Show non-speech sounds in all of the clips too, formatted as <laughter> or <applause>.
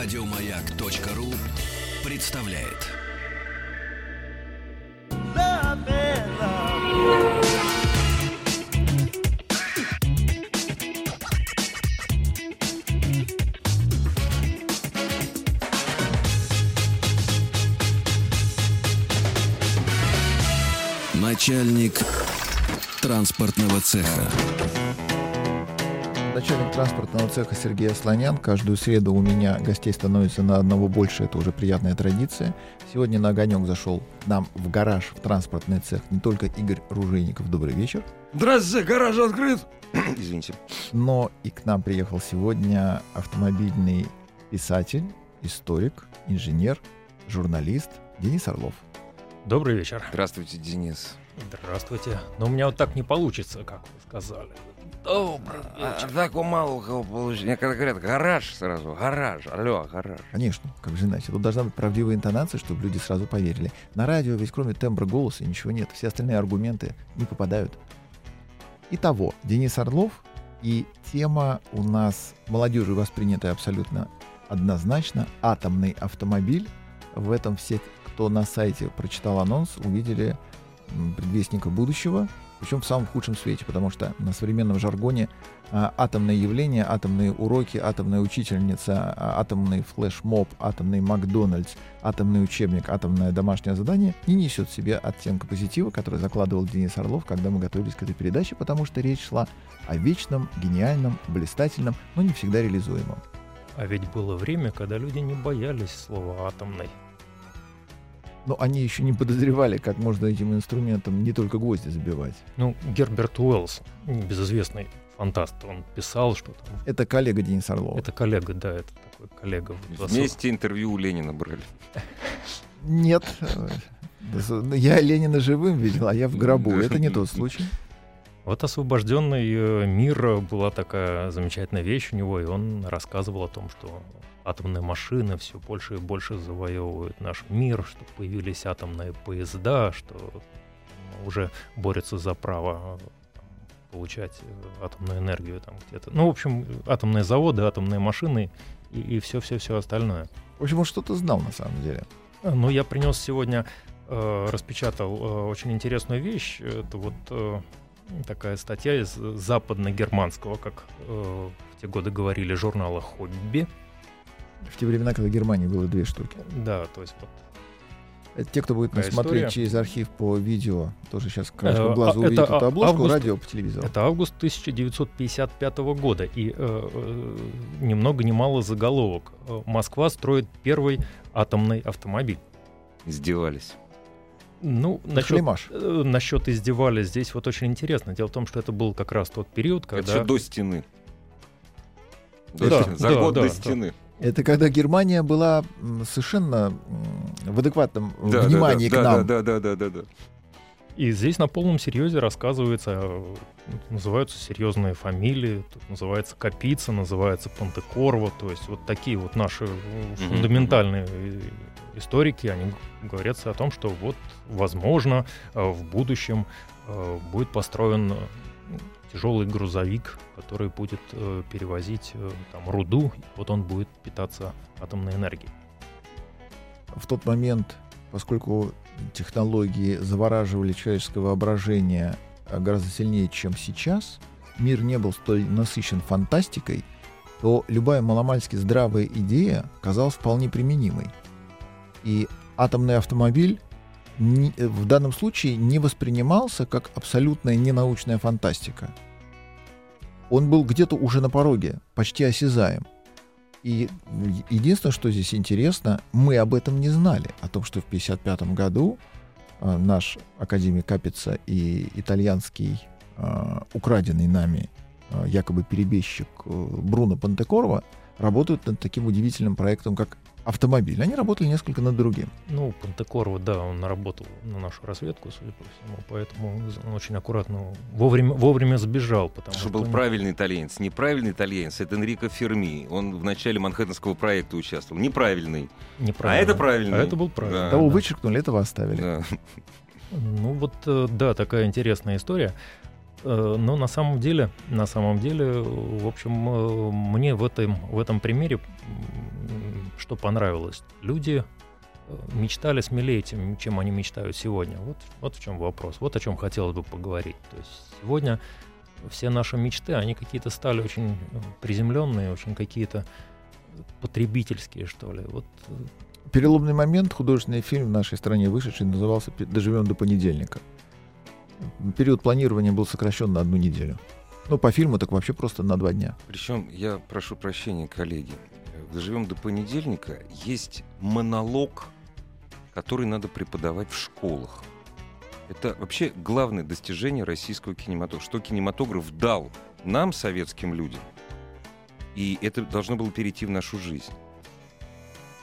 Радиомаяк.ру представляет. Начальник транспортного цеха. Начальник транспортного цеха Сергей Асланян. Каждую среду у меня гостей становится на одного больше. Это уже приятная традиция. Сегодня на огонек зашел к нам в гараж, в транспортный цех не только Игорь Ружейников. Добрый вечер. Здравствуйте, гараж открыт. <coughs> Извините. Но и к нам приехал сегодня автомобильный писатель, историк, инженер, журналист Денис Орлов. Добрый вечер. Здравствуйте, Денис. Здравствуйте. Но у меня вот так не получится, как вы сказали. Добрый А, так у мало у кого получится. Мне когда говорят гараж сразу, гараж, алло, гараж. Конечно, как же иначе. Тут должна быть правдивая интонация, чтобы люди сразу поверили. На радио ведь кроме тембра голоса ничего нет. Все остальные аргументы не попадают. Итого, Денис Орлов и тема у нас молодежью воспринятая абсолютно однозначно. Атомный автомобиль. В этом все, кто на сайте прочитал анонс, увидели предвестника будущего. Причем в самом худшем свете, потому что на современном жаргоне а, атомное явление, атомные уроки, атомная учительница, а, атомный флешмоб, атомный Макдональдс, атомный учебник, атомное домашнее задание не несет в себе оттенка позитива, который закладывал Денис Орлов, когда мы готовились к этой передаче, потому что речь шла о вечном, гениальном, блистательном, но не всегда реализуемом. А ведь было время, когда люди не боялись слова атомный. Но они еще не подозревали, как можно этим инструментом не только гвозди забивать. Ну, Герберт Уэллс, безызвестный фантаст, он писал, что там... Это коллега Дениса Орлова. Это коллега, да, это такой коллега. в 20 Вместе интервью у Ленина брали. Нет. э, Я Ленина живым видел, а я в гробу. Это не тот случай. Вот «Освобожденный э, мир» э, была такая замечательная вещь у него, и он рассказывал о том, что атомные машины все больше и больше завоевывают наш мир, что появились атомные поезда, что уже борются за право э, получать э, атомную энергию там где-то. Ну, в общем, атомные заводы, атомные машины и все-все-все остальное. В общем, он что-то знал на самом деле. А, Ну, я принес сегодня, э, распечатал э, очень интересную вещь. Это вот э, такая статья из западно-германского, как э, в те годы говорили, журнала «Хобби». В те времена, когда в Германии было две штуки. Да, то есть вот Это те, кто будет нас смотреть история. через архив по видео, тоже сейчас краешком Э, глаза а, увидит это эту а- обложку, август- радио по телевизору. Это август 1955 года, и э, э, ни много ни мало заголовок. Э, Москва строит первый атомный автомобиль. Издевались. Ну, насчет, Климаш. э, насчет издевались здесь вот очень интересно. Дело в том, что это был как раз тот период, Это когда... еще до стены. До Да, стены. За да, год да, до да. Это когда Германия была совершенно в адекватном Да, да, внимании да, к нам. Да, да, да, да, да, да. И здесь на полном серьезе рассказывается, э, называются серьезные фамилии, тут называется Капица, называется Пантекорво, то есть вот такие вот наши э, фундаментальные э, историки, они говорят о том, что вот, возможно, э, в будущем э, будет построен тяжелый грузовик, который будет э, перевозить э, там руду, и вот он будет питаться атомной энергией. В тот момент, поскольку технологии завораживали человеческое воображение а, гораздо сильнее, чем сейчас, мир не был столь насыщен фантастикой, то любая маломальски здравая идея казалась вполне применимой. И атомный автомобиль э, в данном случае не воспринимался как абсолютная ненаучная фантастика. Он был где-то уже на пороге, почти осязаем. И единственное, что здесь интересно, мы об этом не знали, о том, что в 1955 году э, наш академик Капица и итальянский э, украденный нами якобы перебежчик Бруно Пантекорво работают над таким удивительным проектом, как автомобиль. Они работали несколько над другим. Ну, Пантекорова, да, он наработал на нашу разведку, судя по всему, поэтому он очень аккуратно, вовремя, вовремя сбежал, потому Что что... был он- правильный итальянец. Неправильный итальянец — это Энрико Ферми. Он в начале Манхэттенского проекта участвовал. Неправильный. А неправильно. это правильный. А это был правильный. Да. Того вычеркнули, этого оставили. Да. Ну вот, э, да, такая интересная история. Э, Но на самом деле, на самом деле, в общем, э, мне в этом, в этом примере что понравилось? Люди э, мечтали смелее, чем, чем они мечтают сегодня. Вот, вот в чем вопрос. Вот о чем хотелось бы поговорить. То есть сегодня все наши мечты, они какие-то стали очень э, приземленные, очень какие-то потребительские, что ли. Вот. Э, Переломный момент, художественный фильм в нашей стране вышедший, назывался «Доживем до понедельника». Период планирования был сокращен на одну неделю. Ну, по фильму так вообще просто на два дня. Причем, я прошу прощения, коллеги, «Доживем до понедельника» есть монолог, который надо преподавать в школах. Это вообще главное достижение российского кинематографа. Что кинематограф дал нам, советским людям, и это должно было перейти в нашу жизнь.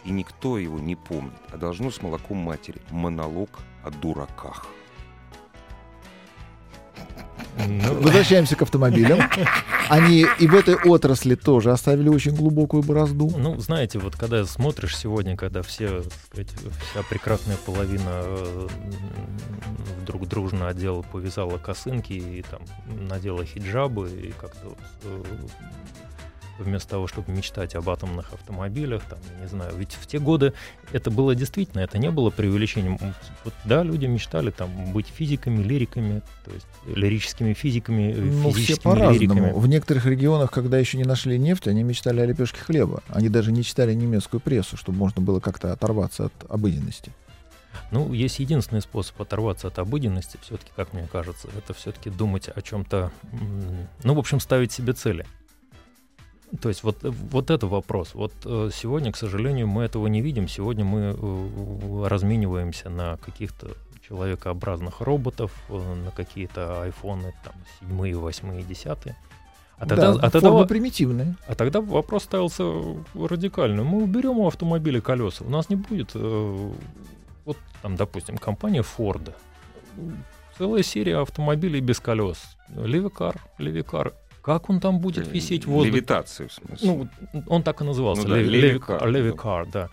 И никто его не помнит, а должно с молоком матери. Монолог о дураках. Ну, возвращаемся к автомобилям. Они и в этой отрасли тоже оставили очень глубокую борозду. Ну, знаете, вот когда смотришь сегодня, когда все, сказать, вся прекрасная половина э, вдруг дружно одела, повязала косынки и там надела хиджабы и как-то э, вместо того, чтобы мечтать об атомных автомобилях, там, я не знаю, ведь в те годы это было действительно, это не было преувеличением. Вот, да, люди мечтали там быть физиками, лириками, то есть лирическими физиками, ну, все по-разному. В некоторых регионах, когда еще не нашли нефть, они мечтали о лепешке хлеба. Они даже не читали немецкую прессу, чтобы можно было как-то оторваться от обыденности. Ну, есть единственный способ оторваться от обыденности, все-таки, как мне кажется, это все-таки думать о чем-то, ну, в общем, ставить себе цели. То есть вот, вот это вопрос. Вот э, сегодня, к сожалению, мы этого не видим. Сегодня мы э, размениваемся на каких-то человекообразных роботов, э, на какие-то айфоны там седьмые, восьмые, десятые. А тогда, да, а тогда, форма примитивная. А тогда вопрос ставился радикально. Мы уберем у автомобиля колеса. У нас не будет, э, вот там, допустим, компания Ford. Целая серия автомобилей без колес. Левикар, Левикар. Как он там будет висеть в воздухе? Левитацию, в смысле. Ну, он так и назывался. Ну, да, Левикар. Левикар, да.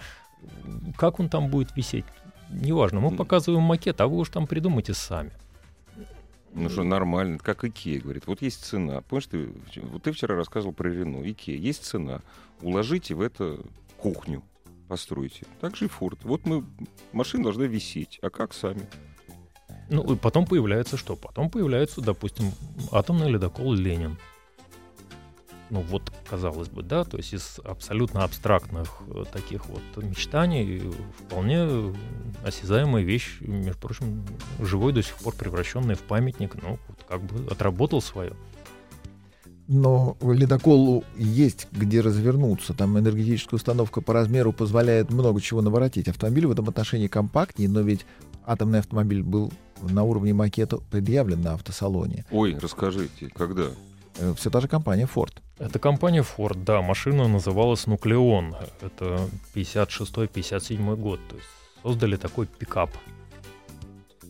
Как он там будет висеть? Неважно, мы показываем макет, а вы уж там придумайте сами. Ну что, нормально, как Икея говорит. Вот есть цена. Помнишь, ты, вот ты вчера рассказывал про Рено. Икея. Есть цена. Уложите в это кухню. Постройте. Так же и Форд. Вот мы... Машина должна висеть. А как сами? Ну, и потом появляется что? Потом появляется, допустим, атомный ледокол «Ленин» ну вот, казалось бы, да, то есть из абсолютно абстрактных э, таких вот мечтаний вполне осязаемая вещь, между прочим, живой до сих пор превращенный в памятник, ну, вот как бы отработал свое. Но ледоколу есть где развернуться. Там энергетическая установка по размеру позволяет много чего наворотить. Автомобиль в этом отношении компактнее, но ведь атомный автомобиль был на уровне макета предъявлен на автосалоне. Ой, расскажите, когда? Э, Все та же компания Ford. Это компания Ford, да. Машина называлась Нуклеон. Это 56-57 год. То есть создали такой пикап.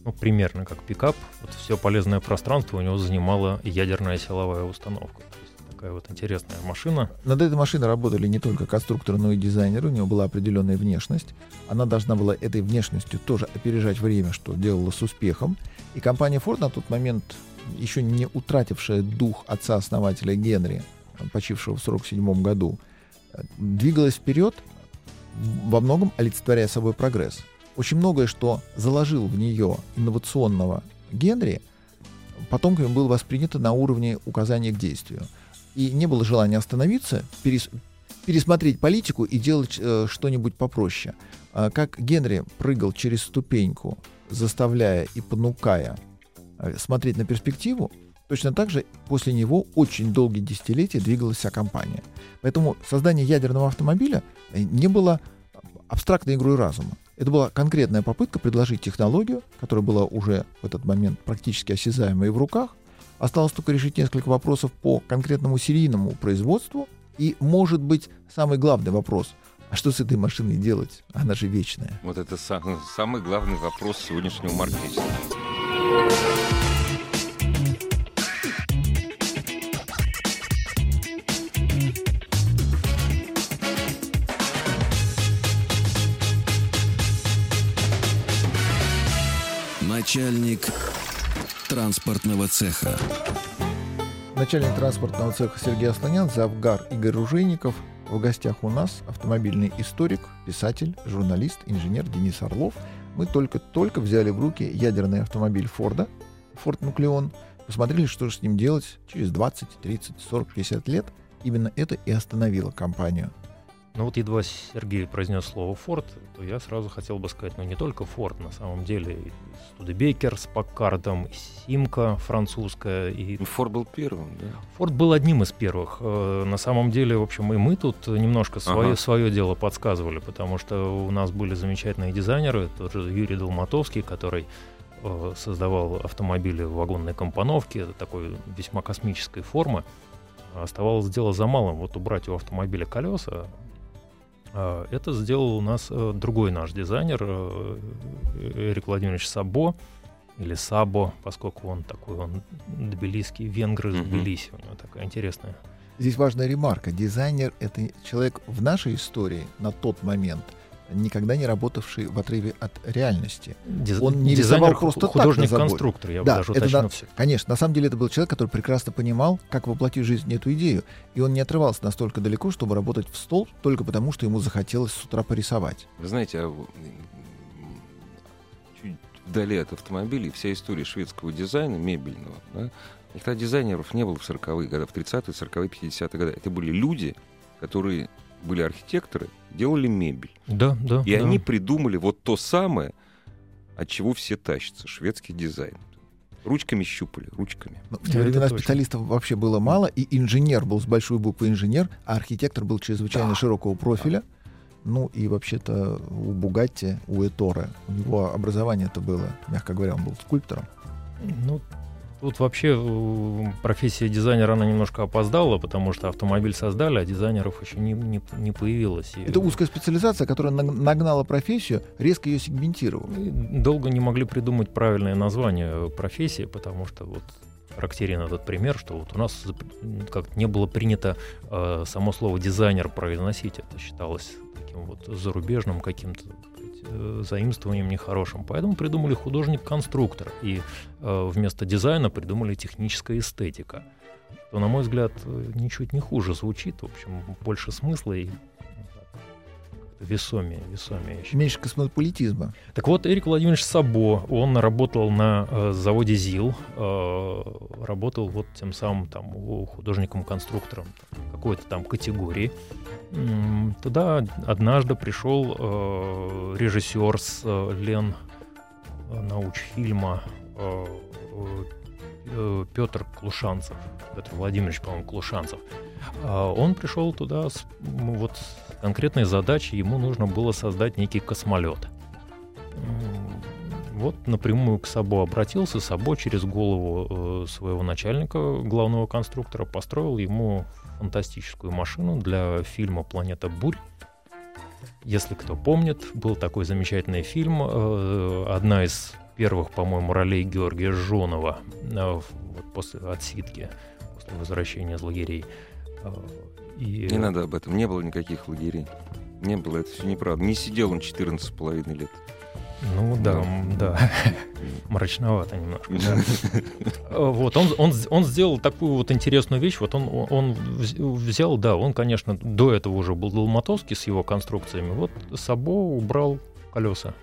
Ну, примерно как пикап. Вот все полезное пространство у него занимала ядерная силовая установка. То есть такая вот интересная машина. Над этой машиной работали не только конструкторы, но и дизайнеры. У него была определенная внешность. Она должна была этой внешностью тоже опережать время, что делала с успехом. И компания Ford на тот момент еще не утратившая дух отца-основателя Генри, почившего в 1947 году, двигалась вперед, во многом олицетворяя собой прогресс. Очень многое, что заложил в нее инновационного Генри, потомками было воспринято на уровне указания к действию. И не было желания остановиться, перес, пересмотреть политику и делать э, что-нибудь попроще. А как Генри прыгал через ступеньку, заставляя и понукая Э, смотреть на перспективу, точно так же после него очень долгие десятилетия двигалась вся компания. Поэтому создание ядерного автомобиля э, не было абстрактной игрой разума. Это была конкретная попытка предложить технологию, которая была уже в этот момент практически осязаемой в руках. Осталось только решить несколько вопросов по конкретному серийному производству. И, может быть, самый главный вопрос – а что с этой машиной делать? Она же вечная. Вот это сам, самый главный вопрос сегодняшнего маркетинга. Начальник транспортного цеха. Начальник транспортного цеха Сергей Асланян, Завгар Игорь Ружейников. в гостях у нас автомобильный историк, писатель, журналист, инженер Денис Орлов. Мы только-только взяли в руки ядерный автомобиль Форда, Форд Нуклеон, посмотрели, что же с ним делать через 20, 30, 40, 50 лет. Именно это и остановило компанию – ну вот едва Сергей произнес слово «Форд», то я сразу хотел бы сказать, ну не только «Форд», на самом деле и Студебекер с Паккардом, и Симка французская. И... Ну, Форд был первым, да? Форд был одним из первых. Э, на самом деле, в общем, и мы тут немножко свое, ага. свое дело подсказывали, потому что у нас были замечательные дизайнеры, тот же Юрий Долматовский, который э, создавал автомобили в вагонной компоновке, такой весьма космической формы. Оставалось дело за малым, вот убрать у автомобиля колеса, это сделал у нас э, другой наш дизайнер, э, Эрик Владимирович Сабо, или Сабо, поскольку он такой, он тбилисский, венгр из Тбилиси, у него такая интересная. Здесь важная ремарка. Дизайнер — это человек в нашей истории на тот момент — никогда не работавший в отрыве от реальности. Диз... Он не рисовал просто художник-конструктор, я да, даже уточню это, все. Конечно, на самом деле это был человек, который прекрасно понимал, как воплотить в жизнь эту идею, и он не отрывался настолько далеко, чтобы работать в стол только потому, что ему захотелось с утра порисовать. Вы знаете, а чуть вдали от автомобилей вся история шведского дизайна, мебельного, да, никогда дизайнеров не было в 40-е годы, в 30-е, 40-е, 50-е годы. Это были люди, которые были архитекторы, делали мебель. Да, да. И да. они придумали вот то самое, от чего все тащатся, шведский дизайн. Ручками щупали, ручками. Но в те времена специалистов вообще было мало, и инженер был с большой буквы инженер, а архитектор был чрезвычайно да. широкого профиля. Ну и вообще-то у Бугатти, у Этора, у него образование это было, мягко говоря, он был скульптором. Ну, Тут вообще э, профессия дизайнера, она немножко опоздала, потому что автомобиль создали, а дизайнеров еще не, не, не появилось. Это узкая специализация, которая нагнала профессию, резко ее сегментировала. Долго не могли придумать правильное название профессии, потому что вот характерен этот пример, что вот у нас как не было принято э, само слово дизайнер произносить, это считалось таким вот зарубежным каким-то э, заимствованием нехорошим. Поэтому придумали художник-конструктор. И э, вместо дизайна придумали техническая эстетика. То, на мой взгляд, э, ничуть не хуже звучит. В общем, больше смысла и весомее, весомее. Меньше космополитизма. Так вот, Эрик Владимирович Сабо, он работал на э, заводе ЗИЛ, э, работал вот тем самым там художником-конструктором какой-то там категории. Туда однажды пришел э, режиссер с э, Лен э, научфильма э, э, Петр Клушанцев, Петр Владимирович, по-моему, Клушанцев. Э, он пришел туда с вот конкретной задачей, ему нужно было создать некий космолет. Вот напрямую к Сабо обратился, Сабо через голову э, своего начальника, главного конструктора, построил ему фантастическую машину для фильма «Планета бурь». Если кто помнит, был такой замечательный фильм, э, одна из первых, по-моему, ролей Георгия Жонова э, после отсидки, после возвращения из лагерей. Э, и... Не надо об этом, не было никаких лагерей. Не было, это все неправда. Не сидел он 14,5 лет. Ну да, да. <laughs> Мрачновато немножко. Вот, он, он, он сделал такую вот интересную вещь. Вот он, он взял, да, он, конечно, до этого уже был Долматовский с его конструкциями. Вот Сабо убрал колеса.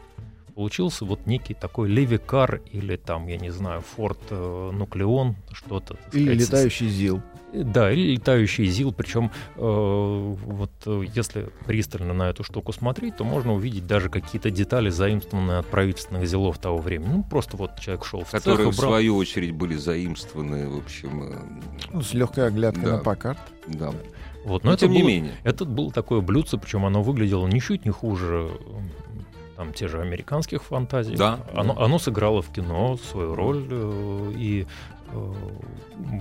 Получился вот некий такой Левикар или там, я не знаю, Форд э, Нуклеон, что-то. Или летающий ЗИЛ. Да, или летающий ЗИЛ, причем э, вот э, если пристально на эту штуку смотреть, то можно увидеть даже какие-то детали, заимствованные от правительственных ЗИЛов того времени. Ну, просто вот человек шел в Которые, цех в брал... свою очередь, были заимствованы, в общем... Э, ну, с легкой оглядкой да. на Паккарт. Да. Вот, но, но это тем было, не менее. Это было такое блюдце, причем оно выглядело ничуть не хуже там те же американских фантазий. Да. Оно, оно сыграло в кино свою роль, э, и э,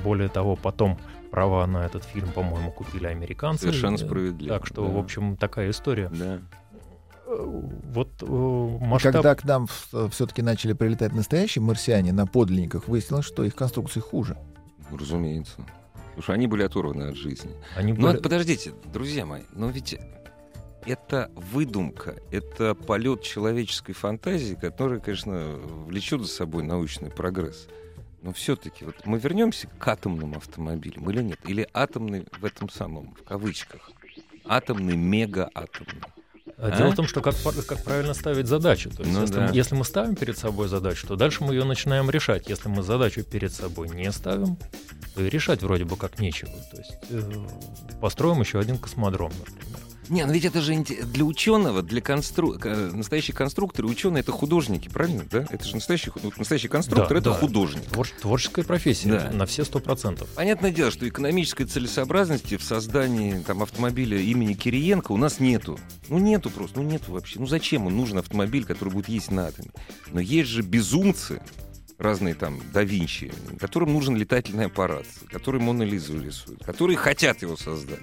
более того, потом права на этот фильм, по-моему, купили американцы. Совершенно справедливо. Так что, да. в общем, такая история. Да. Вот э, масштаб... Когда к нам все-таки начали прилетать настоящие марсиане на подлинниках, выяснилось, что их конструкции хуже. Ну, разумеется. Потому что они были оторваны от жизни. Они были... Но подождите, друзья мои, но ведь это выдумка, это полет человеческой фантазии, который, конечно, влечет за собой научный прогресс. Но все-таки вот мы вернемся к атомным автомобилям или нет? Или атомный в этом самом, в кавычках, атомный, мегаатомный. А? Дело в том, что как, как правильно ставить задачу. То есть, ну, если, да. если мы ставим перед собой задачу, то дальше мы ее начинаем решать. Если мы задачу перед собой не ставим, то и решать вроде бы как нечего. То есть э, построим еще один космодром, например. Не, ну ведь это же для ученого, для констру... настоящий конструктор, ученые это художники, правильно? Да? Это же настоящий, настоящий конструктор, да, это да. художник. Твор... Творческая профессия да. на все сто процентов. Понятное дело, что экономической целесообразности в создании там, автомобиля имени Кириенко у нас нету. Ну нету просто, ну нету вообще. Ну зачем он нужен автомобиль, который будет есть на атоме? Но есть же безумцы, разные там да Винчи, которым нужен летательный аппарат, который Мона Лизу рисует, которые хотят его создать.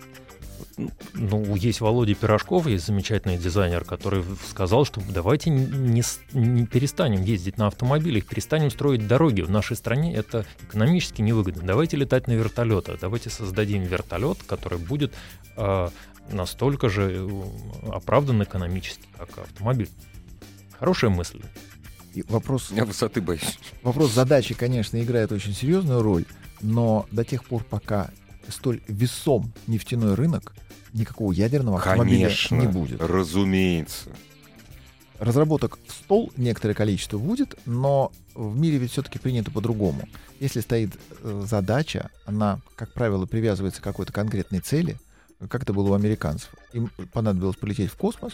Ну, есть Володя Пирожков, есть замечательный дизайнер, который сказал, что давайте не, не перестанем ездить на автомобилях, перестанем строить дороги. В нашей стране это экономически невыгодно. Давайте летать на вертолетах, давайте создадим вертолет, который будет э, настолько же э, оправдан экономически, как автомобиль. Хорошая мысль. И вопрос... Я высоты боюсь. Вопрос задачи, конечно, играет очень серьезную роль, но до тех пор, пока столь весом нефтяной рынок, никакого ядерного автомобиля Конечно, не будет. разумеется. Разработок в стол некоторое количество будет, но в мире ведь все-таки принято по-другому. Если стоит э, задача, она, как правило, привязывается к какой-то конкретной цели, как это было у американцев. Им понадобилось полететь в космос,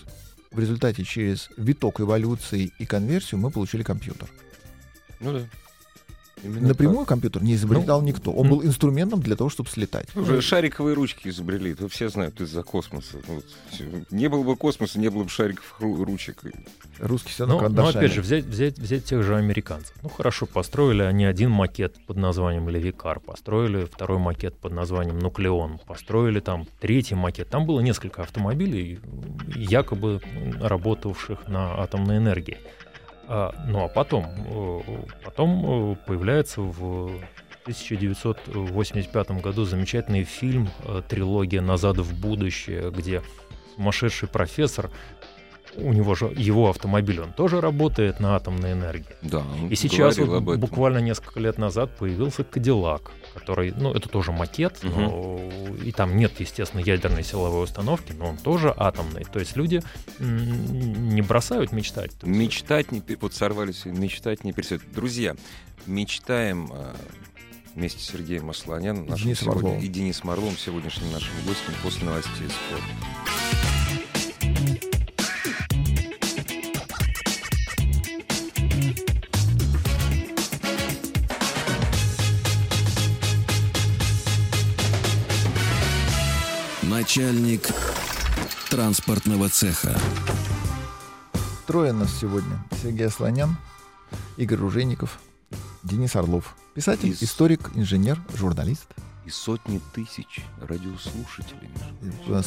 в результате через виток эволюции и конверсию мы получили компьютер. Ну да. Именно Напрямую так. компьютер не изобретал ну, никто. Он ну, был инструментом для того, чтобы слетать. Уже ну, шариковые ручки изобрели. Это все знают из-за космоса. Вот, не было бы космоса, не было бы шариковых ручек. Русские все равно ну, ну, опять же, взять, взять, взять тех же американцев. Ну, хорошо, построили они один макет под названием Левикар, построили второй макет под названием Нуклеон, построили там третий макет. Там было несколько автомобилей, якобы работавших на атомной энергии. А, ну а потом, э, потом э, появляется в 1985 году замечательный фильм э, трилогия «Назад в будущее», где сумасшедший профессор у него же его автомобиль, он тоже работает на атомной энергии. Да. И сейчас вот буквально несколько лет назад появился Кадиллак, который, ну, это тоже макет, угу. но, и там нет, естественно, ядерной силовой установки, но он тоже атомный. То есть люди не бросают мечтать. Мечтать не вот сорвались, мечтать не перестают. Друзья, мечтаем а, вместе с Сергеем Масланяном Денис сегодня, и Денис Марловым, сегодняшним нашим гостем после новостей спорта. Начальник транспортного цеха. Трое нас сегодня. Сергей Слонян, Игорь Ружейников, Денис Орлов. Писатель, Из... историк, инженер, журналист. И сотни тысяч радиослушателей.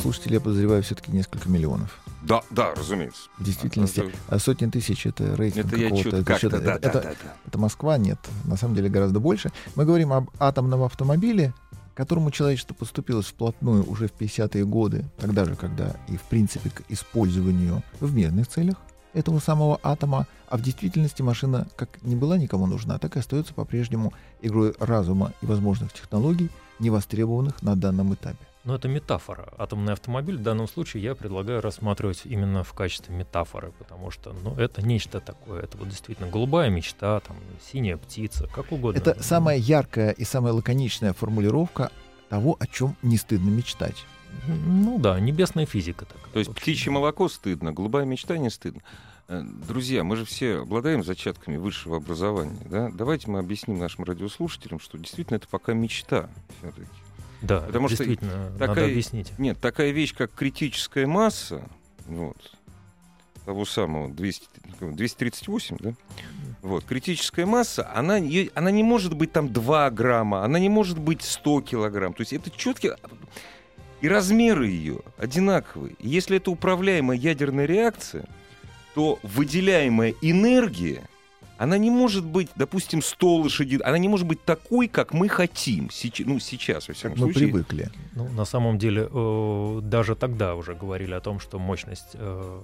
Слушателей, я подозреваю, все-таки несколько миллионов. Да, да, разумеется. В действительности. А, а сотни тысяч это рейтинг это какого-то. Это, это, да, это, да, да, да. это Москва, нет. На самом деле гораздо больше. Мы говорим об атомном автомобиле, которому человечество поступилось вплотную уже в 50-е годы, тогда же, когда и в принципе к использованию в мирных целях этого самого атома, а в действительности машина как не была никому нужна, так и остается по-прежнему игрой разума и возможных технологий, не востребованных на данном этапе. Но это метафора. Атомный автомобиль в данном случае я предлагаю рассматривать именно в качестве метафоры, потому что ну, это нечто такое. Это вот действительно голубая мечта, там, синяя птица, как угодно. Это самая яркая и самая лаконичная формулировка того, о чем не стыдно мечтать. Ну да, небесная физика. Так, То есть птичье молоко стыдно, голубая мечта не стыдно. Э, друзья, мы же все обладаем зачатками высшего образования. Да? Давайте мы объясним нашим радиослушателям, что действительно это пока мечта все-таки. Да, Потому действительно, что такая, надо объяснить. Нет, такая вещь, как критическая масса, вот, того самого 200, 238, да? Вот, критическая масса, она, она не может быть там 2 грамма, она не может быть 100 килограмм. То есть это четкие... И размеры ее одинаковые. И если это управляемая ядерная реакция, то выделяемая энергия она не может быть, допустим, 100 лошадей, она не может быть такой, как мы хотим, сейчас, ну, сейчас, во всяком мы случае. Мы привыкли. Ну, на самом деле, э, даже тогда уже говорили о том, что мощность э,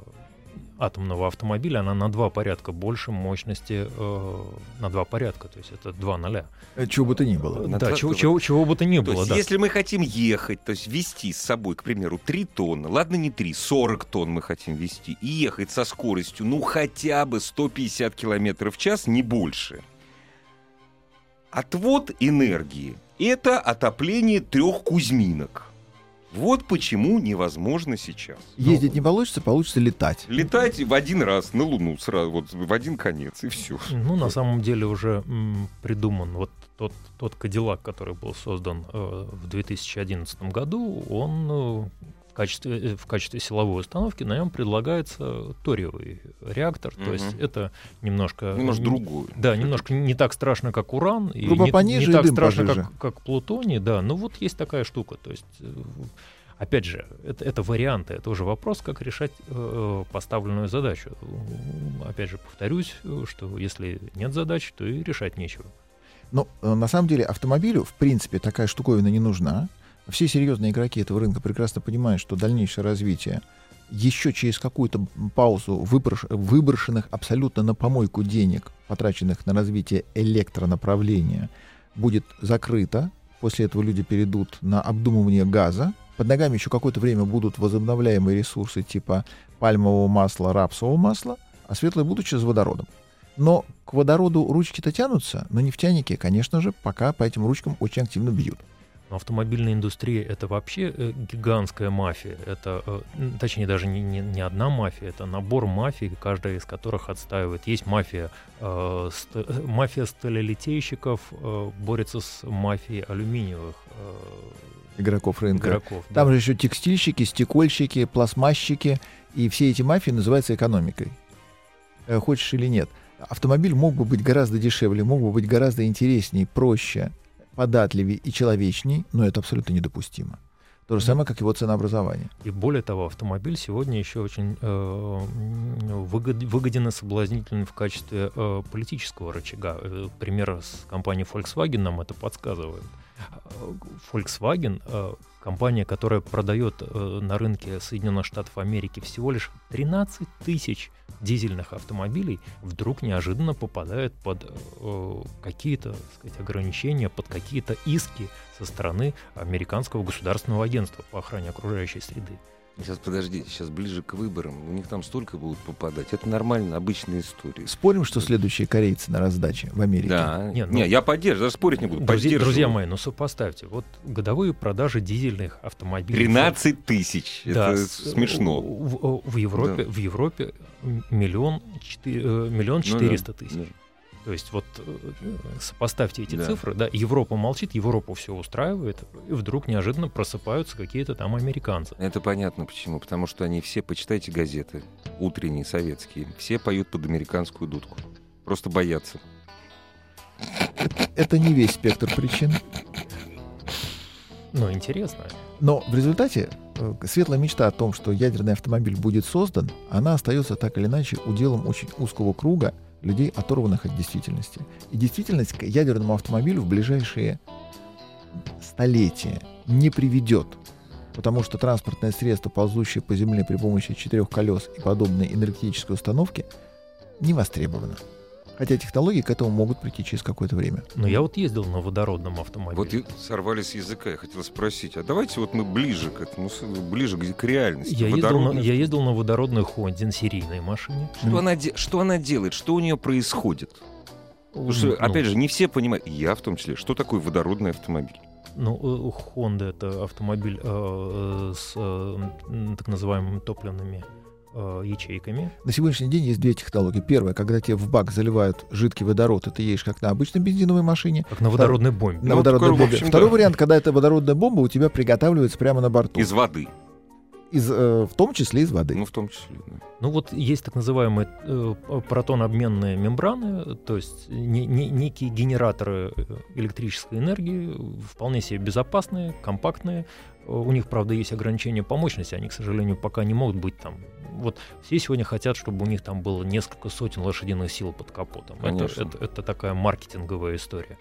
атомного автомобиля, она на два порядка больше мощности, э, на два порядка, то есть это два ноля. Э, чего бы то ни было. Да, да чего, чего, чего бы то ни было, то есть, да. Если мы хотим ехать, то есть вести с собой, к примеру, 3 тонны, ладно, не 3, 40 тонн мы хотим вести, и ехать со скоростью, ну, хотя бы 150 километров в час, не больше. Отвод энергии — это отопление трех кузьминок. Вот почему невозможно сейчас. Ездить не получится, получится летать. Летать в один раз на Луну сразу, вот в один конец, и все. Ну, на самом деле уже м, придуман вот тот, тот Кадиллак, который был создан э, в 2011 году, он э, в качестве, э, в качестве силовой установки на нем предлагается ториевый реактор. Мгм. То есть это немножко... Немножко не- другое. Да, немножко не так страшно, как уран, и Грубо не, пониже не и так дым страшно, пожиже. как, как плутоний, да. Ну вот есть такая штука. То есть, э, опять же, это, это варианты, это уже вопрос, как решать э, поставленную задачу. Опять же, повторюсь, э, что если нет задач, то и решать нечего. Но э, на самом деле автомобилю, в принципе, такая штуковина не нужна. Все серьезные игроки этого рынка прекрасно понимают, что дальнейшее развитие еще через какую-то паузу выброш- выброшенных абсолютно на помойку денег, потраченных на развитие электронаправления, будет закрыто. После этого люди перейдут на обдумывание газа. Под ногами еще какое-то время будут возобновляемые ресурсы типа пальмового масла, рапсового масла, а светлое будущее с водородом. Но к водороду ручки-то тянутся, но нефтяники, конечно же, пока по этим ручкам очень активно бьют. Но автомобильная индустрия это вообще э, гигантская мафия. Это, э, точнее, даже не, не, не одна мафия, это набор мафий, каждая из которых отстаивает. Есть мафия, э, ст- э, мафия сталелитейщиков э, борется с мафией алюминиевых э, игроков рынка. игроков. Там да. же еще текстильщики, стекольщики, пластмассчики, и все эти мафии называются экономикой. Хочешь или нет. Автомобиль мог бы быть гораздо дешевле, мог бы быть гораздо интереснее, проще, податливее и человечней, но это абсолютно недопустимо. То же самое, как его ценообразование. И более того, автомобиль сегодня еще очень э, выгод- выгоден и соблазнителен в качестве э, политического рычага. Э, Пример с компанией Volkswagen нам это подсказывает. Э, Volkswagen э, компания, которая продает э, на рынке Соединенных Штатов Америки всего лишь 13 тысяч дизельных автомобилей, вдруг неожиданно попадает под э, какие-то сказать, ограничения, под какие-то иски со стороны американского государственного агентства по охране окружающей среды. Сейчас подождите, сейчас ближе к выборам. У них там столько будут попадать. Это нормально, обычная история. Спорим, что следующие корейцы на раздаче в Америке? Да. Нет, Не, ну- я поддерживаю, даже спорить не буду. Друзья, друзья мои, ну сопоставьте. Вот годовые продажи дизельных автомобилей. 13 тысяч. Да, Это с- смешно. В, в Европе, в Европе миллион, четы- э, миллион Ну да, четыреста тысяч. да. То есть вот э, сопоставьте эти Да. цифры, да, Европа молчит, Европу все устраивает, и вдруг неожиданно просыпаются какие-то там американцы. Это понятно почему. Потому что они все, почитайте газеты, утренние, советские, все поют под американскую дудку. Просто боятся. Это не весь спектр причин. Ну, интересно. Но в результате э, светлая мечта о том, что ядерный автомобиль будет создан, она остается так или иначе уделом очень узкого круга людей, оторванных от действительности. И действительность к ядерному автомобилю в ближайшие столетия не приведет. Потому что транспортное средство, ползущее по земле при помощи четырех колес и подобной энергетической установки, не востребовано. Хотя технологии к этому могут прийти через какое-то время. Но я вот ездил на водородном автомобиле. Вот и сорвали с языка. Я хотел спросить, а давайте вот мы ближе к этому, ближе к, к реальности. я, ездил на, я ездил на водородной Хонде, на серийной машине. Что, она, де- что она делает? Что у нее происходит? Потому что, Ну, опять же, не все понимают, я в том числе, что такое водородный автомобиль. Ну, э, Honda это автомобиль э, с э, так называемыми топливными э, ячейками. На сегодняшний день есть две технологии. Первая, когда тебе в бак заливают жидкий водород, и ты едешь как на обычной бензиновой машине. Как на водородной бомбе. На Ну, водородной такой, бомбе. общем, Второй да. вариант, когда эта водородная бомба у тебя приготавливается прямо на борту. Из воды. Из, э, в том числе из воды. Ну, в том числе. да. Ну вот есть так называемые э, протон-обменные мембраны, то есть не- не- некие генераторы э, электрической энергии, вполне себе безопасные, компактные. У них, правда, есть ограничения по мощности, они, к сожалению, пока не могут быть там. Вот все сегодня хотят, чтобы у них там было несколько сотен лошадиных сил под капотом. Это, Конечно. это, это такая маркетинговая история.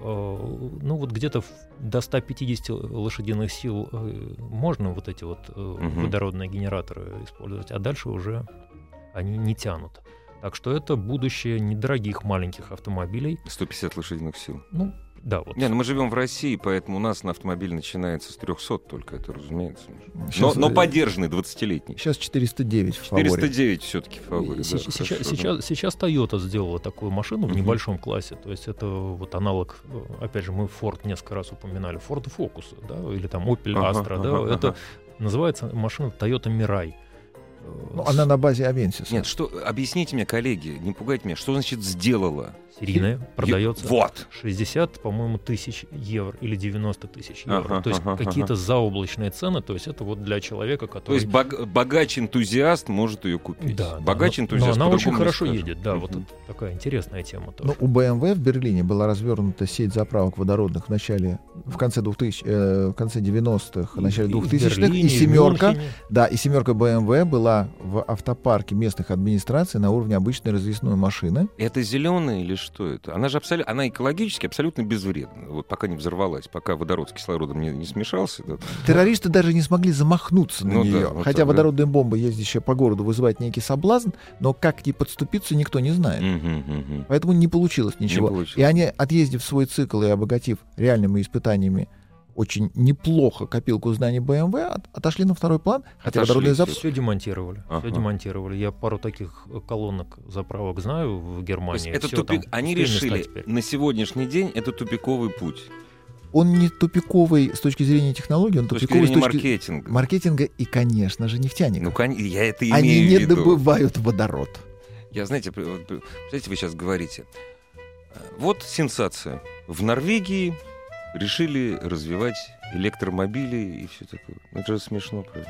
Э, Ну вот где-то до 150 лошадиных сил э, можно вот эти вот Мгм. водородные генераторы использовать, а дальше уже они не тянут. Так что это будущее недорогих маленьких автомобилей. 150 лошадиных сил. Ну, да, вот. Не, ну мы живем в России, поэтому у нас на автомобиль начинается с 300 только, это разумеется. Но, Сейчас, но э, поддержанный 20-летний. Сейчас 409 в фаворе. 409 все-таки в фаворе. Да, се- хорошо, сейчас, да. сейчас, сейчас Toyota сделала такую машину в небольшом классе. То есть это вот аналог, опять же, мы Ford несколько раз упоминали, Ford Focus, да, или там Opel Ага, Astra, да, ага, это ага. называется машина Toyota Mirai. Ну, она на базе Авенсиса. Нет, что, объясните мне, коллеги, не пугайте меня, что значит сделала? серийная, продается. Вот. 60, по-моему, тысяч евро или 90 тысяч евро. Ага, то есть ага, какие-то заоблачные цены. То есть это вот для человека, который... То есть бог- богач-энтузиаст может ее купить. да, Богач-энтузиаст но, но она очень хорошо скажет. едет, да, вот Мгм. это такая интересная тема тоже. Ну, у BMW в Берлине была развернута сеть заправок водородных в начале, в конце 2000, э, в конце 90-х, в начале И- и в 2000-х, Берлине, и в семерка, да, и семерка BMW была в автопарке местных администраций на уровне обычной разъездной машины. Это зеленая или что это? Она же абсолютно, она экологически абсолютно безвредна. Вот пока не взорвалась, пока водород с кислородом не, не смешался. да. Террористы даже не смогли замахнуться на Ну да, нее. вот Хотя так, да. водородная бомба, ездящая по городу, вызывает некий соблазн, но как к ней подступиться, никто не знает. Мгм, мгм. Поэтому не получилось ничего. получилось. И они, отъездив свой цикл и обогатив реальными испытаниями очень неплохо копилку знаний BMW, от- отошли на второй план, хотя Отошли. водородные зап... Все демонтировали. Ага. Все демонтировали. Я пару таких э, колонок заправок знаю в То Германии. есть это тупик. там Они в решили на сегодняшний день это тупиковый путь. Он не тупиковый с точки зрения технологий, он С точки тупиковый с зрения точки маркетинга. маркетинга и, конечно же, нефтяников. Ну, кон- я это имею Они в не виду. добывают водород. Я, знаете, вот, представляете, вы сейчас говорите. э, Вот сенсация. В Норвегии решили развивать электромобили и все такое. Ну, Это же смешно, правда?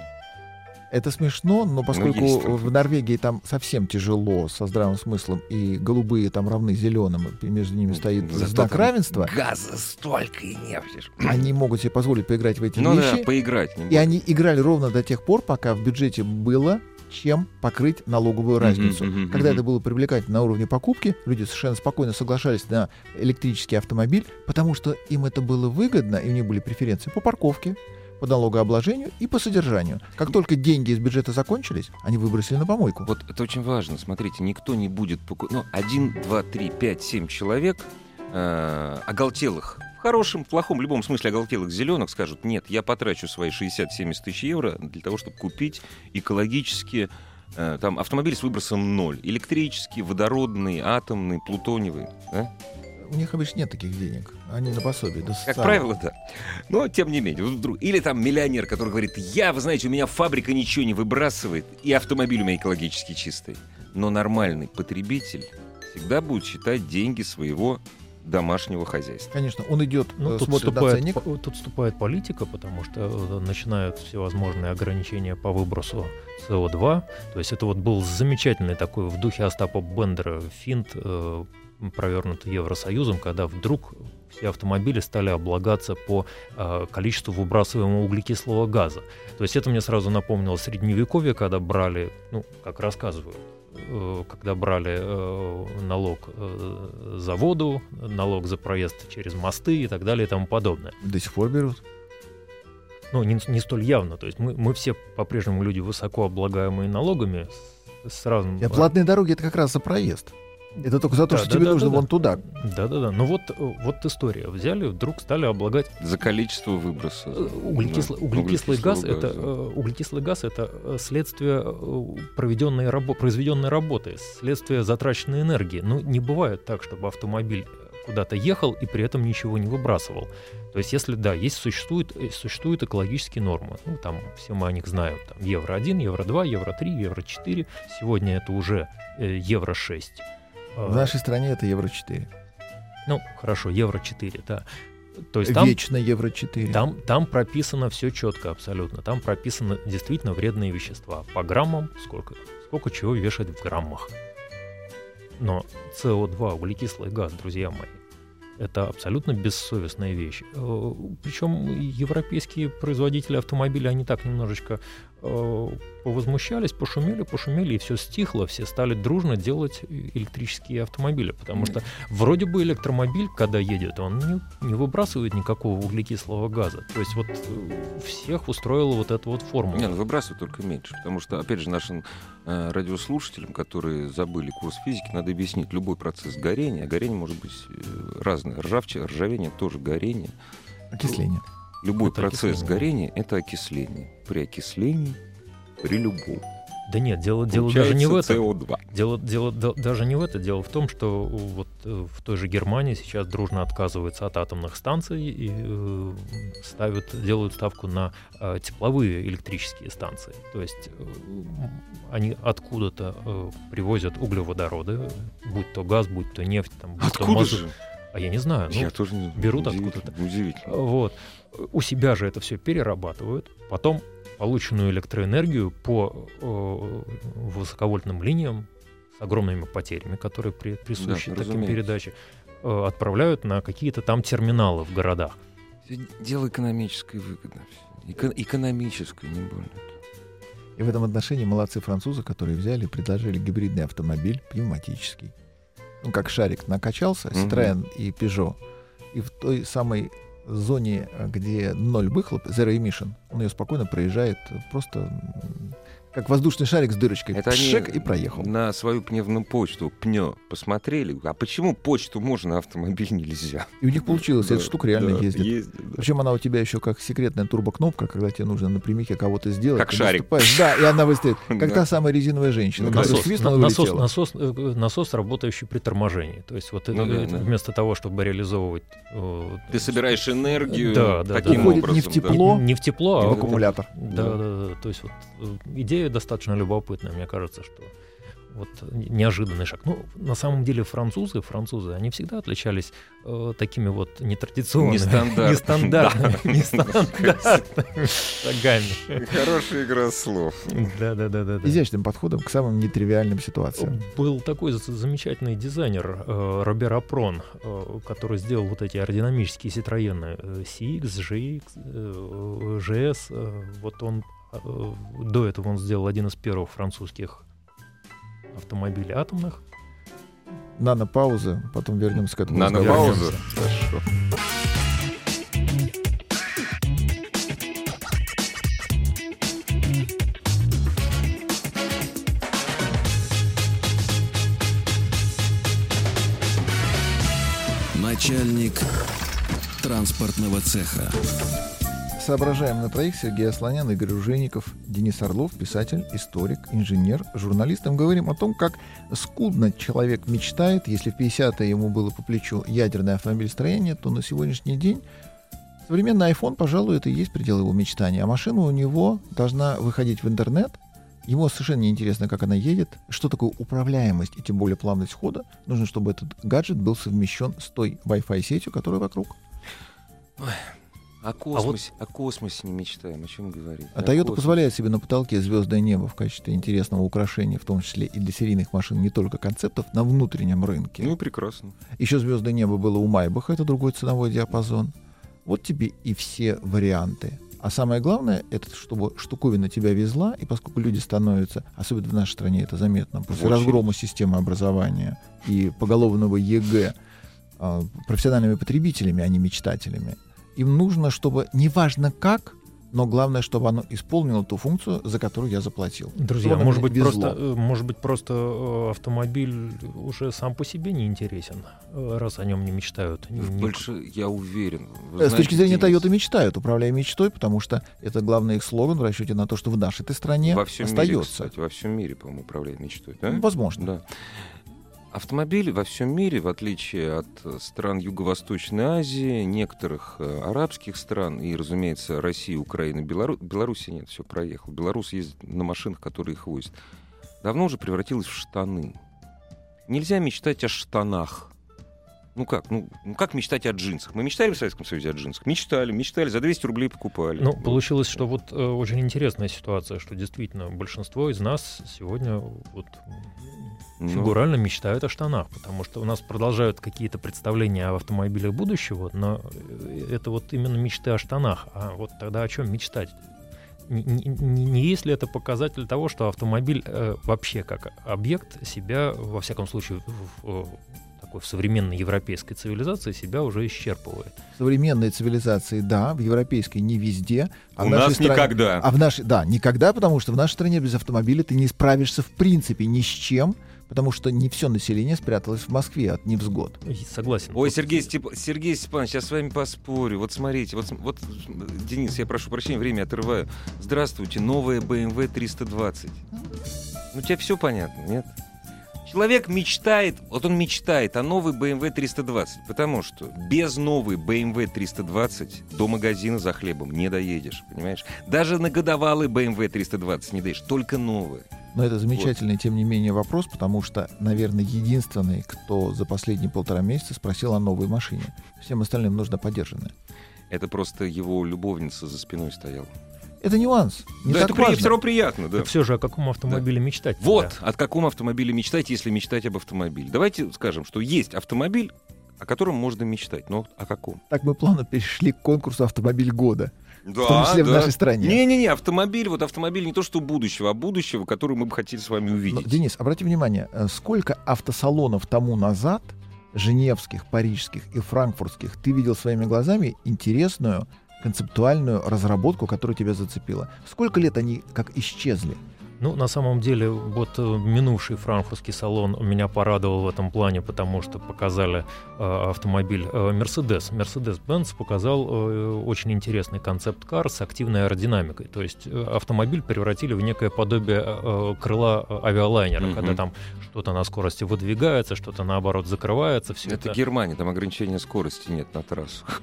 Это смешно, но поскольку есть такое. в Норвегии там совсем тяжело со здравым смыслом, и голубые там равны зеленым, и между ними стоит Зато знак равенства, Газа столько и нефти. они могут себе позволить поиграть в эти Ну да, вещи. поиграть. не И буду. они играли ровно до тех пор, пока в бюджете было чем покрыть налоговую разницу. Мгм, мгм, Когда это было привлекательно на уровне покупки, люди совершенно спокойно соглашались на электрический автомобиль, потому что им это было выгодно, и у них были преференции по парковке, по налогообложению и по содержанию. Как только деньги из бюджета закончились, они выбросили на помойку. Вот это очень важно. Смотрите, никто не будет покупать. Ну, один, два, три, пять, семь человек э, оголтелых. Хорошем, в плохом, любом смысле оголтелых зеленых скажут, нет, я потрачу свои 60-70 тысяч евро для того, чтобы купить экологически э, там автомобиль с выбросом ноль. Электрический, водородный, атомный, плутониевый. да? У них обычно нет таких денег. Они на пособие. Как социального. правило, да. Но, тем не менее, вдруг. Или там миллионер, который говорит, я, вы знаете, у меня фабрика ничего не выбрасывает, и автомобиль у меня экологически чистый. Но нормальный потребитель всегда будет считать деньги своего домашнего хозяйства. Конечно, он идет, Ну, э, тут, смотрит на вступает, ценник. по- тут вступает политика, потому что э, начинают всевозможные ограничения по выбросу СО2. То есть это вот был замечательный такой в духе Остапа Бендера финт, э, провернутый Евросоюзом, когда вдруг все автомобили стали облагаться по э, количеству выбрасываемого углекислого газа. То есть это мне сразу напомнило средневековье, когда брали, ну, как рассказывают, когда брали э, налог э, за воду, налог за проезд через мосты и так далее и тому подобное. До сих пор берут. Ну, не, не столь явно. То есть мы, мы все по-прежнему люди высоко облагаемые налогами с разным... А платные дороги это как раз за проезд. Это только за то, Да, что да, тебе да, нужно да, вон да. туда. Да-да-да. Ну вот, вот история. Взяли, вдруг стали облагать За количество выброса. Э, Углекислый, Да, углекислый углекислого газ это э, углекислый газ это э, следствие э, проведенной рабо- произведенной работы, следствие затраченной энергии. Ну не бывает так, чтобы автомобиль куда-то ехал и при этом ничего не выбрасывал. То есть если да, есть существуют существуют экологические нормы, ну там все мы о них знаем, там евро 1, евро 2, евро 3, евро 4. Сегодня это уже э, евро 6. В нашей стране это евро 4. Ну хорошо, евро 4, да. То есть там Вечно евро 4. Там, там прописано все четко абсолютно. Там прописаны действительно вредные вещества. По граммам сколько, сколько чего вешать в граммах. Но СО2, углекислый газ, друзья мои, это абсолютно бессовестная вещь. Причем европейские производители автомобилей, они так немножечко э, повозмущались, пошумели, пошумели, и все стихло, все стали дружно делать электрические автомобили, потому что вроде бы электромобиль, когда едет, он не, не выбрасывает никакого углекислого газа. То есть вот э, всех устроила вот эта вот формула. Не, ну выбрасывает только меньше, потому что, опять же, нашим э, радиослушателям, которые забыли курс физики, надо объяснить любой процесс горения. А горение может быть э, разное. Ржавчина, ржавение тоже горение. Окисление. Любой Это процесс окисление. горения — это окисление. При окислении, при любом. Да нет, дело, дело даже не в этом. CO2. Дело, дело да- даже не в это. Дело в том, что вот э, в той же Германии сейчас дружно отказываются от атомных станций и э, ставят, делают ставку на э, тепловые электрические станции. То есть э, они откуда-то э, привозят углеводороды, будь то газ, будь то нефть, там, будь то Откуда мазут. же? А я не знаю. ну, Я тоже не знаю. берут Удивительно, откуда-то. Удивительно. вот. У себя же это все перерабатывают, потом полученную электроэнергию по э, высоковольтным линиям с огромными потерями, которые при- присущи Да, таким передаче, э, отправляют на какие-то там терминалы в городах. Дело экономической выгоды. Эко- экономической, не более. И в этом отношении молодцы французы, которые взяли и предложили гибридный автомобиль, пневматический. Ну, как шарик накачался. Citroёn и Peugeot. И в той самой зоне, э, где ноль выхлоп, zero emission, он ее спокойно проезжает, э, просто как воздушный шарик с дырочкой. Это они Шек и проехал. На свою пневмопочту ПНЕ посмотрели. А почему почту можно, а автомобиль нельзя? И у них получилось, Да, эта штука реально да, ездит. ездит, да. Причем она у тебя еще как секретная турбокнопка, когда тебе нужно напрямик кого-то сделать. Как шарик. наступаешь, Да, и она выстрелит. <laughs> Как Да. та самая резиновая женщина, Ну, Насос, свистнула на- насос, насос, э, насос, работающий при торможении. То есть вот Ну э, да, да. вместо того, чтобы реализовывать... э, Ты собираешь энергию Да, да, таким да. Уходит образом. не в да. тепло, не в тепло, в а аккумулятор. Да, да, да. То есть вот э, достаточно любопытная, мне кажется, что вот неожиданный шаг. Ну, на самом деле французы, французы, они всегда отличались э, такими вот нетрадиционными, Нестандартными, нестандартными, да. нестандартными <laughs> шагами. Хорошая игра слов. Да, да, да, да. Изящным подходом к самым нетривиальным ситуациям. Был такой замечательный дизайнер э, Робер Апрон, э, который сделал вот эти аэродинамические Citroёn э, CX, GX, э, GS. э, Вот он до этого он сделал один из первых французских автомобилей атомных. Нано-пауза, потом вернемся к этому. Нано-пауза? Хорошо. Начальник транспортного цеха. Соображаем на троих Сергей Асланян, Игорь Ружейников, Денис Орлов, писатель, историк, инженер, журналист. Мы говорим о том, как скудно человек мечтает. Если в 50-е ему было по плечу ядерное автомобилестроение, то на сегодняшний день современный iPhone, пожалуй, это и есть предел его мечтания. А машина у него должна выходить в интернет. Ему совершенно неинтересно, как она едет, что такое управляемость и тем более плавность хода. Нужно, чтобы этот гаджет был совмещен с той Wi-Fi сетью, которая вокруг. О космосе, о космосе не мечтаем, о чем говорить? А Toyota позволяет себе на потолке звездное небо в качестве интересного украшения, в том числе и для серийных машин, не только концептов, на внутреннем рынке. Ну и прекрасно. Еще звездное небо было у Майбаха, это другой ценовой диапазон. Вот тебе и все варианты. А самое главное, это чтобы штуковина тебя везла, и поскольку люди становятся, особенно в нашей стране это заметно, после В очередь. разгрома системы образования и поголовного ЕГЭ а, профессиональными потребителями, а не мечтателями, им нужно, чтобы неважно как, но главное, чтобы оно исполнило ту функцию, за которую я заплатил. Друзья, Чтобы может быть, везло. просто, э, может быть, просто э, автомобиль уже сам по себе не интересен, э, раз о нем не мечтают. Не- не- Больше, я уверен. Вы С точки знаете, зрения Денис, Toyota мечтают, управляя мечтой, потому что это главный их слоган в расчете на то, что в нашей этой стране во всем мире, остается. кстати, во всем мире, по-моему, управляет мечтой. Да? Ну, Возможно. Да. Автомобили во всем мире, в отличие от э, стран Юго-Восточной Азии, некоторых э, арабских стран и, разумеется, России, Украины, Белару... Беларуси нет, все проехал. Беларусь ездит на машинах, которые их возят. Давно уже превратилась в штаны. Нельзя мечтать о штанах. Ну как? Ну, ну как мечтать о джинсах? Мы мечтали в Советском Союзе о джинсах? Мечтали, мечтали, за 200 рублей покупали. Ну, получилось, что вот э, очень интересная ситуация, что действительно большинство из нас сегодня вот Ну, фигурально мечтают о штанах, потому что у нас продолжают какие-то представления об автомобилях будущего, но э, это вот именно мечты о штанах. А вот тогда о чем мечтать? не, не, не есть ли это показатель того, что автомобиль э, вообще как объект себя, во всяком случае, в, в, такой в современной европейской цивилизации себя уже исчерпывает? В современной цивилизации, да, в европейской не везде. А У в нас стране, никогда. А в нашей, да, никогда, потому что в нашей стране без автомобиля ты не справишься в принципе ни с чем, потому что не все население спряталось в Москве от невзгод. Согласен. Ой, Сергей, Степ... Сергей Степанович, я с вами поспорю. Вот смотрите, вот, вот, Денис, я прошу прощения, время отрываю. Здравствуйте, новая BMW 320. Ну, тебе все понятно, нет? Человек мечтает, вот он мечтает о новой BMW 320, потому что без новой BMW 320 до магазина за хлебом не доедешь, понимаешь? Даже на годовалый BMW 320 не доедешь, только новые. Но это замечательный, вот. тем не менее, вопрос, потому что, наверное, единственный, кто за последние полтора месяца спросил о новой машине. Всем остальным нужно поддержанное. Это просто его любовница за спиной стояла. Это нюанс. Не да, так это важно. все равно приятно. Да. Так все же о каком автомобиле да. мечтать? Вот, да. от каком автомобиле мечтать, если мечтать об автомобиле. Давайте скажем, что есть автомобиль, о котором можно мечтать. Но о каком? Так мы плавно перешли к конкурсу «Автомобиль года». Да, в том числе да. в нашей стране. Не-не-не, автомобиль, вот автомобиль не то что будущего, а будущего, который мы бы хотели с вами увидеть. Но, Денис, обрати внимание, э, сколько автосалонов тому назад, женевских, парижских и франкфуртских, ты видел своими глазами интересную концептуальную разработку, которая тебя зацепила. Сколько лет они как исчезли? Ну, на самом деле, вот э, минувший франкфуртский салон меня порадовал в этом плане, потому что показали э, автомобиль э, Mercedes. Mercedes-Benz показал э, очень интересный концепт-кар с активной аэродинамикой. То есть э, автомобиль превратили в некое подобие э, крыла э, авиалайнера, mm-hmm. когда там что-то на скорости выдвигается, что-то наоборот закрывается. Все это, это Германия, там ограничения скорости нет на трассах.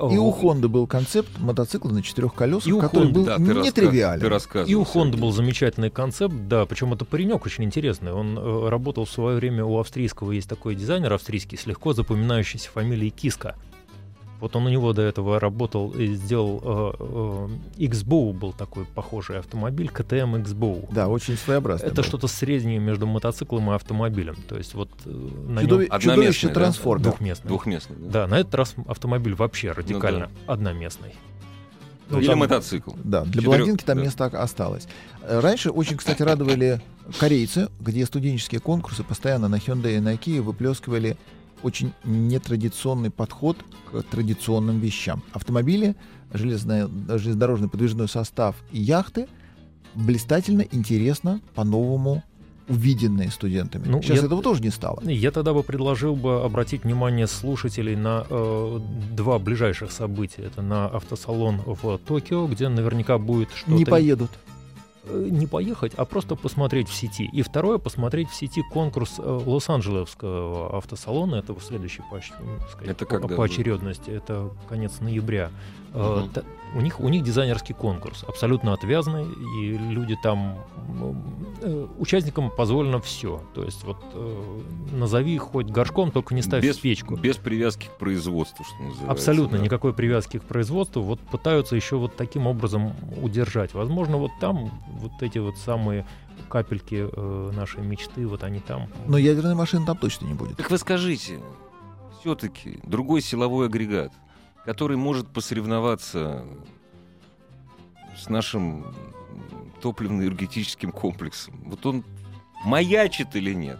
И у Honda был концепт мотоцикла на четырех колесах, который был нетривиален. И у Honda был замечательный замечательный концепт, да, причем это паренек очень интересный. Он э, работал в свое время у австрийского, есть такой дизайнер австрийский с легко запоминающейся фамилией Киска. Вот он у него до этого работал и сделал э, э, X-Bow был такой похожий автомобиль, КТМ X-Bow. Да, очень своеобразный. Это был. что-то среднее между мотоциклом и автомобилем. То есть вот э, на Чудови... нем... Чудовище трансформер. Двухместный. Двухместный. Да. да, на этот раз автомобиль вообще радикально ну, да. одноместный. Ну, Или там, мотоцикл. Да, для Четырех, блондинки там да. место осталось. Раньше очень, кстати, радовали корейцы, где студенческие конкурсы постоянно на Hyundai и на Kia выплескивали очень нетрадиционный подход к традиционным вещам. Автомобили, железная, железнодорожный подвижной состав и яхты блистательно, интересно, по-новому увиденные студентами. Ну, Сейчас я, этого тоже не стало. Я тогда бы предложил бы обратить внимание слушателей на э, два ближайших события. Это на автосалон в Токио, где наверняка будет что-то... Не поедут. Э, не поехать, а просто посмотреть в сети. И второе, посмотреть в сети конкурс э, Лос-Анджелесского автосалона. Это следующий по, сказать, это когда по очередности. Это конец ноября. Угу. У них, у них дизайнерский конкурс, абсолютно отвязный, и люди там, участникам позволено все. То есть вот назови хоть горшком, только не ставь без, печку. Без привязки к производству, что называется. Абсолютно да. никакой привязки к производству. Вот пытаются еще вот таким образом удержать. Возможно, вот там вот эти вот самые капельки э, нашей мечты, вот они там. Но ядерной машины там точно не будет. Так вы скажите, все-таки другой силовой агрегат, который может посоревноваться с нашим топливно-энергетическим комплексом, вот он маячит или нет?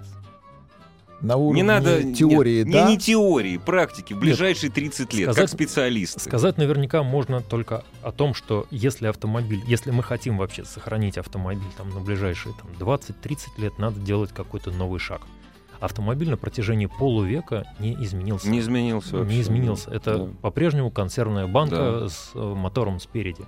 на уровне не надо, теории, нет, да? Не, не теории, практики, в ближайшие 30 лет, сказать, как специалисты. Сказать наверняка можно только о том, что если автомобиль, если мы хотим вообще сохранить автомобиль там, на ближайшие там, 20-30 лет, надо делать какой-то новый шаг. Автомобиль на протяжении полувека не изменился. Не изменился вообще. Не изменился. Это да. по-прежнему консервная банка да. с э, мотором спереди.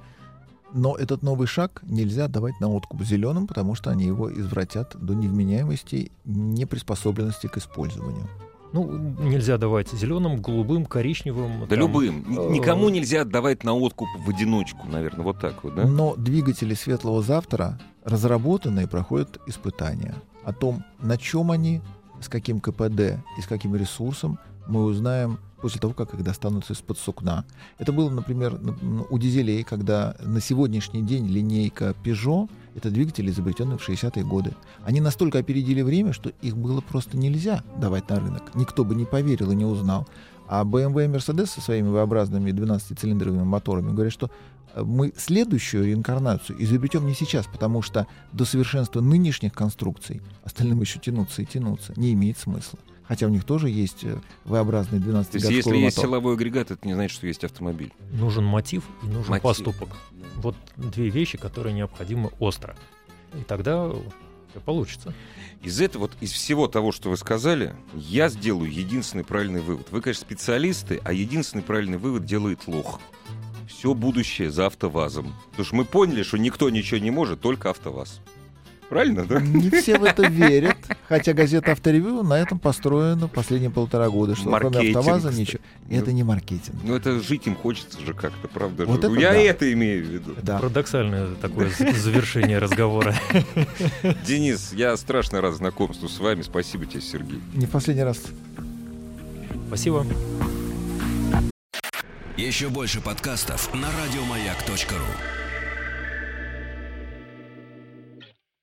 Но этот новый шаг нельзя давать на откуп зеленым, потому что они его извратят до невменяемости, неприспособленности к использованию. Ну, нельзя давать зеленым, голубым, коричневым. Да там, любым. Э, Никому нельзя отдавать на откуп в одиночку, наверное, вот так вот, да? Но двигатели светлого завтра разработаны и проходят испытания. О том, на чем они, с каким КПД и с каким ресурсом, мы узнаем после того, как их достанут из-под сукна. Это было, например, у дизелей, когда на сегодняшний день линейка Peugeot — это двигатели, изобретенные в 60-е годы. Они настолько опередили время, что их было просто нельзя давать на рынок. Никто бы не поверил и не узнал. А BMW и Mercedes со своими V-образными 12-цилиндровыми моторами говорят, что э, мы следующую реинкарнацию изобретем не сейчас, потому что до совершенства нынешних конструкций остальным еще тянуться и тянуться не имеет смысла. Хотя у них тоже есть э, V-образный 12 То есть, если есть силовой агрегат, это не значит, что есть автомобиль. Нужен мотив и нужен мотив. поступок. Вот две вещи, которые необходимы остро. И тогда все получится. Из этого, вот из всего того, что вы сказали, я сделаю единственный правильный вывод. Вы, конечно, специалисты, а единственный правильный вывод делает лох. Все будущее за АвтоВАЗом. Потому что мы поняли, что никто ничего не может, только АвтоВАЗ. Правильно, да? Не все в это <laughs> верят, хотя газета «Авторевью» на этом построена последние полтора года, что маркетинг, кроме «АвтоВАЗа» ничего. Ну, это не маркетинг. Ну, это жить им хочется же как-то, правда? Вот. Это Я да. это имею в виду. Да. Парадоксальное <laughs> такое завершение разговора. <laughs> Денис, я страшно рад знакомству с вами. Спасибо тебе, Сергей. Не последний раз. Спасибо. Еще больше подкастов на радиомаяк.ру